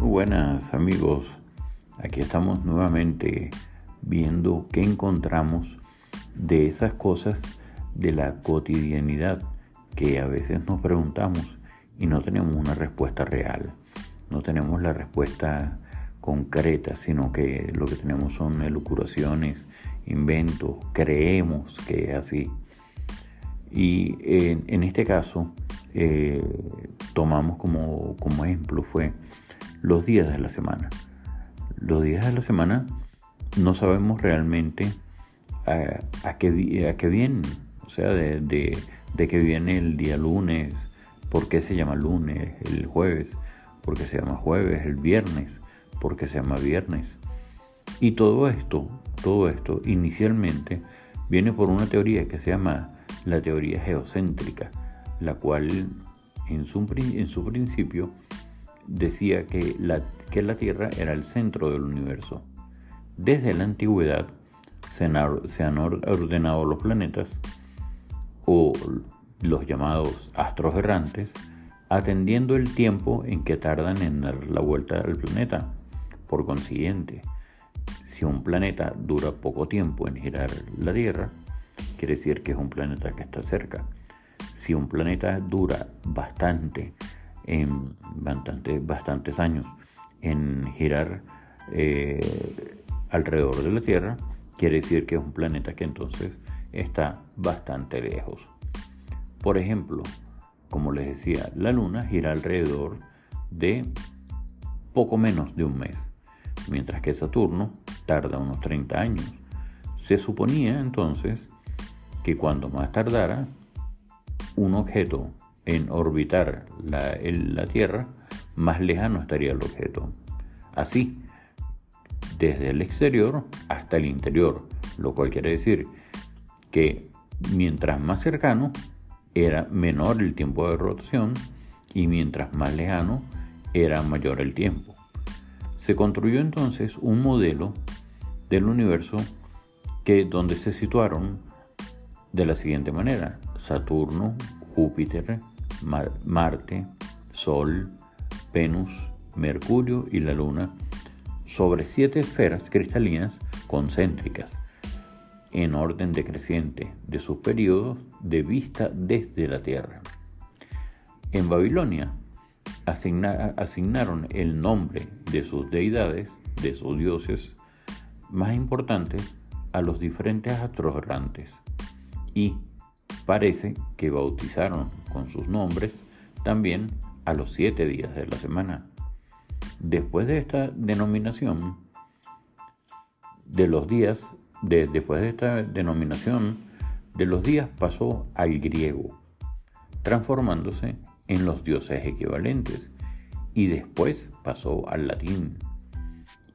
Muy buenas amigos, aquí estamos nuevamente viendo qué encontramos de esas cosas de la cotidianidad que a veces nos preguntamos y no tenemos una respuesta real, no tenemos la respuesta concreta, sino que lo que tenemos son elucuraciones, inventos, creemos que es así. Y en, este caso, eh, tomamos como, como ejemplo fue los días de la semana. Los días de la semana no sabemos realmente a, qué, a qué vienen, o sea, de, de, qué viene el día lunes, por qué se llama lunes, el jueves, por qué se llama jueves, el viernes, por qué se llama viernes. Y todo esto, todo esto inicialmente viene por una teoría que se llama la teoría geocéntrica, la cual en su, en su principio decía que la, que la Tierra era el centro del universo. Desde la antigüedad se han, ordenado los planetas o los llamados astros errantes, atendiendo el tiempo en que tardan en dar la vuelta al planeta. Por consiguiente, si un planeta dura poco tiempo en girar la Tierra, quiere decir que es un planeta que está cerca. Si un planeta dura bastante en bastantes años en girar eh, alrededor de la Tierra, quiere decir que es un planeta que entonces está bastante lejos. Por ejemplo, como les decía, la Luna gira alrededor de poco menos de un mes, mientras que Saturno tarda unos 30 años. Se suponía entonces que cuando más tardara un objeto en orbitar la, la Tierra, más lejano estaría el objeto. Así, desde el exterior hasta el interior, lo cual quiere decir que mientras más cercano era menor el tiempo de rotación y mientras más lejano era mayor el tiempo. Se construyó entonces un modelo del universo que donde se situaron de la siguiente manera: Saturno, Júpiter, Marte, Sol, Venus, Mercurio y la Luna sobre siete esferas cristalinas concéntricas en orden decreciente de sus periodos de vista desde la Tierra. En Babilonia asignaron el nombre de sus deidades, de sus dioses más importantes a los diferentes astros errantes y parece que bautizaron con sus nombres también a los siete días de la semana. Después de esta denominación de los días, después de esta denominación de los días pasó al griego, transformándose en los dioses equivalentes, y después pasó al latín.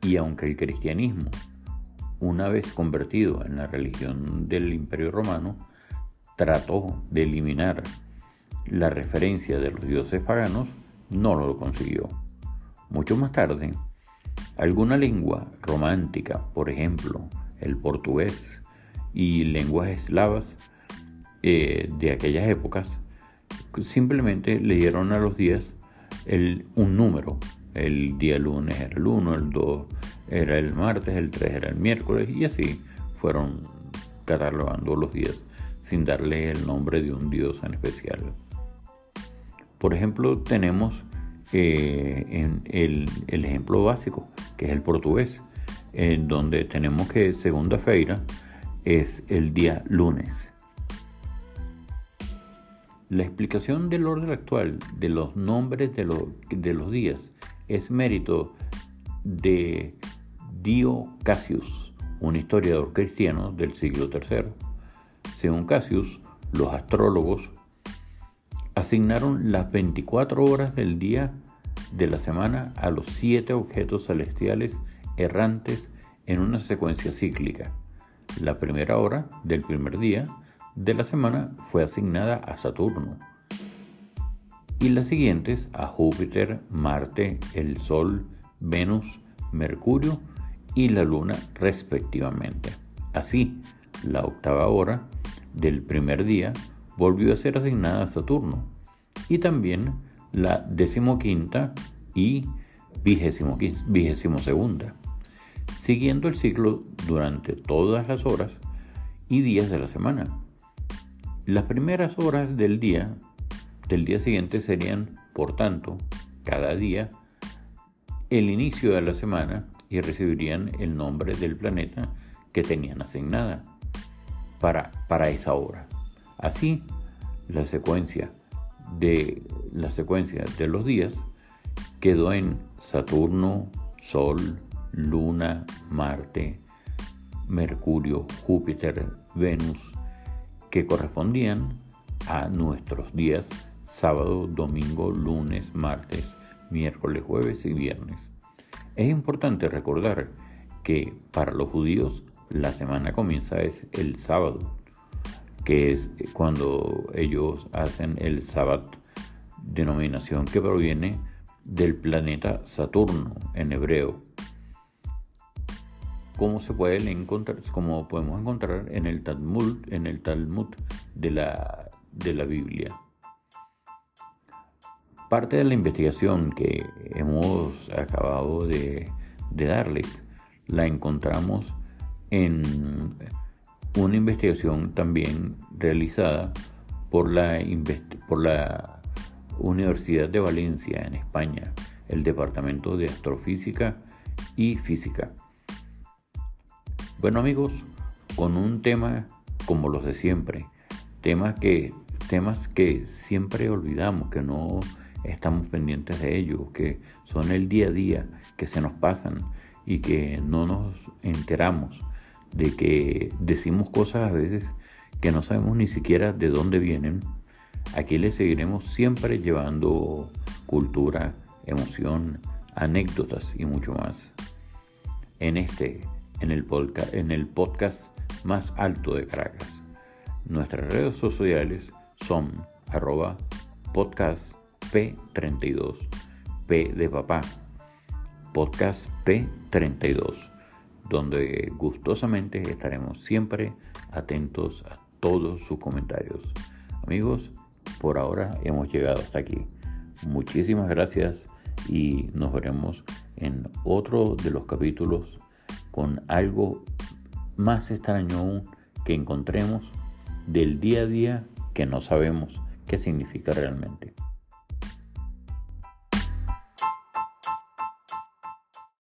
Y aunque el cristianismo, una vez convertido en la religión del Imperio Romano, trató de eliminar la referencia de los dioses paganos, no lo consiguió. Mucho más tarde, alguna lengua romántica, por ejemplo, el portugués y lenguas eslavas eh, de aquellas épocas, simplemente le dieron a los días un número. El día lunes era el 1, el 2 era el martes, el 3 era el miércoles y así fueron catalogando los días sin darle el nombre de un dios en especial. Por ejemplo, tenemos eh, el, ejemplo básico, que es el portugués, en donde tenemos que segunda-feira es el día lunes. La explicación del orden actual de los nombres de, de los días es mérito de Dio Cassius, un historiador cristiano del siglo III. Según Cassius, los astrólogos asignaron las 24 horas del día de la semana a los siete objetos celestiales errantes en una secuencia cíclica. La primera hora del primer día de la semana fue asignada a Saturno y las siguientes a Júpiter, Marte, el Sol, Venus, Mercurio y la Luna respectivamente. Así, la octava hora del primer día volvió a ser asignada a Saturno y también la decimoquinta y vigésimo segunda, siguiendo el ciclo durante todas las horas y días de la semana. Las primeras horas del día del día siguiente serían, por tanto, cada día el inicio de la semana y recibirían el nombre del planeta que tenían asignada para, para esa hora. Así, la secuencia de la secuencia de los días quedó en Saturno, Sol, Luna, Marte, Mercurio, Júpiter, Venus, que correspondían a nuestros días sábado, domingo, lunes, martes, miércoles, jueves y viernes. Es importante recordar que para los judíos la semana comienza es el sábado, que es cuando ellos hacen el sábado, denominación que proviene del planeta Saturno en hebreo. Como se puede encontrar, como podemos encontrar en el Talmud, en el Talmud de la, de la Biblia. Parte de la investigación que hemos acabado de, de darles la encontramos en una investigación también realizada por la, Universidad de Valencia en España, el Departamento de Astrofísica y Física. Bueno amigos, con un tema como los de siempre, temas que, temas que siempre olvidamos, que no estamos pendientes de ellos, que son el día a día, que se nos pasan y que no nos enteramos de que decimos cosas a veces que no sabemos ni siquiera de dónde vienen. Aquí les seguiremos siempre llevando cultura, emoción, anécdotas y mucho más. En este, en el, podcast, en el podcast más alto de Caracas. Nuestras redes sociales son arroba podcast P32, P de papá, podcast P32, donde gustosamente estaremos siempre atentos a todos sus comentarios. Amigos, por ahora hemos llegado hasta aquí. Muchísimas gracias y nos veremos en otro de los capítulos con algo más extraño aún que encontremos del día a día que no sabemos qué significa realmente.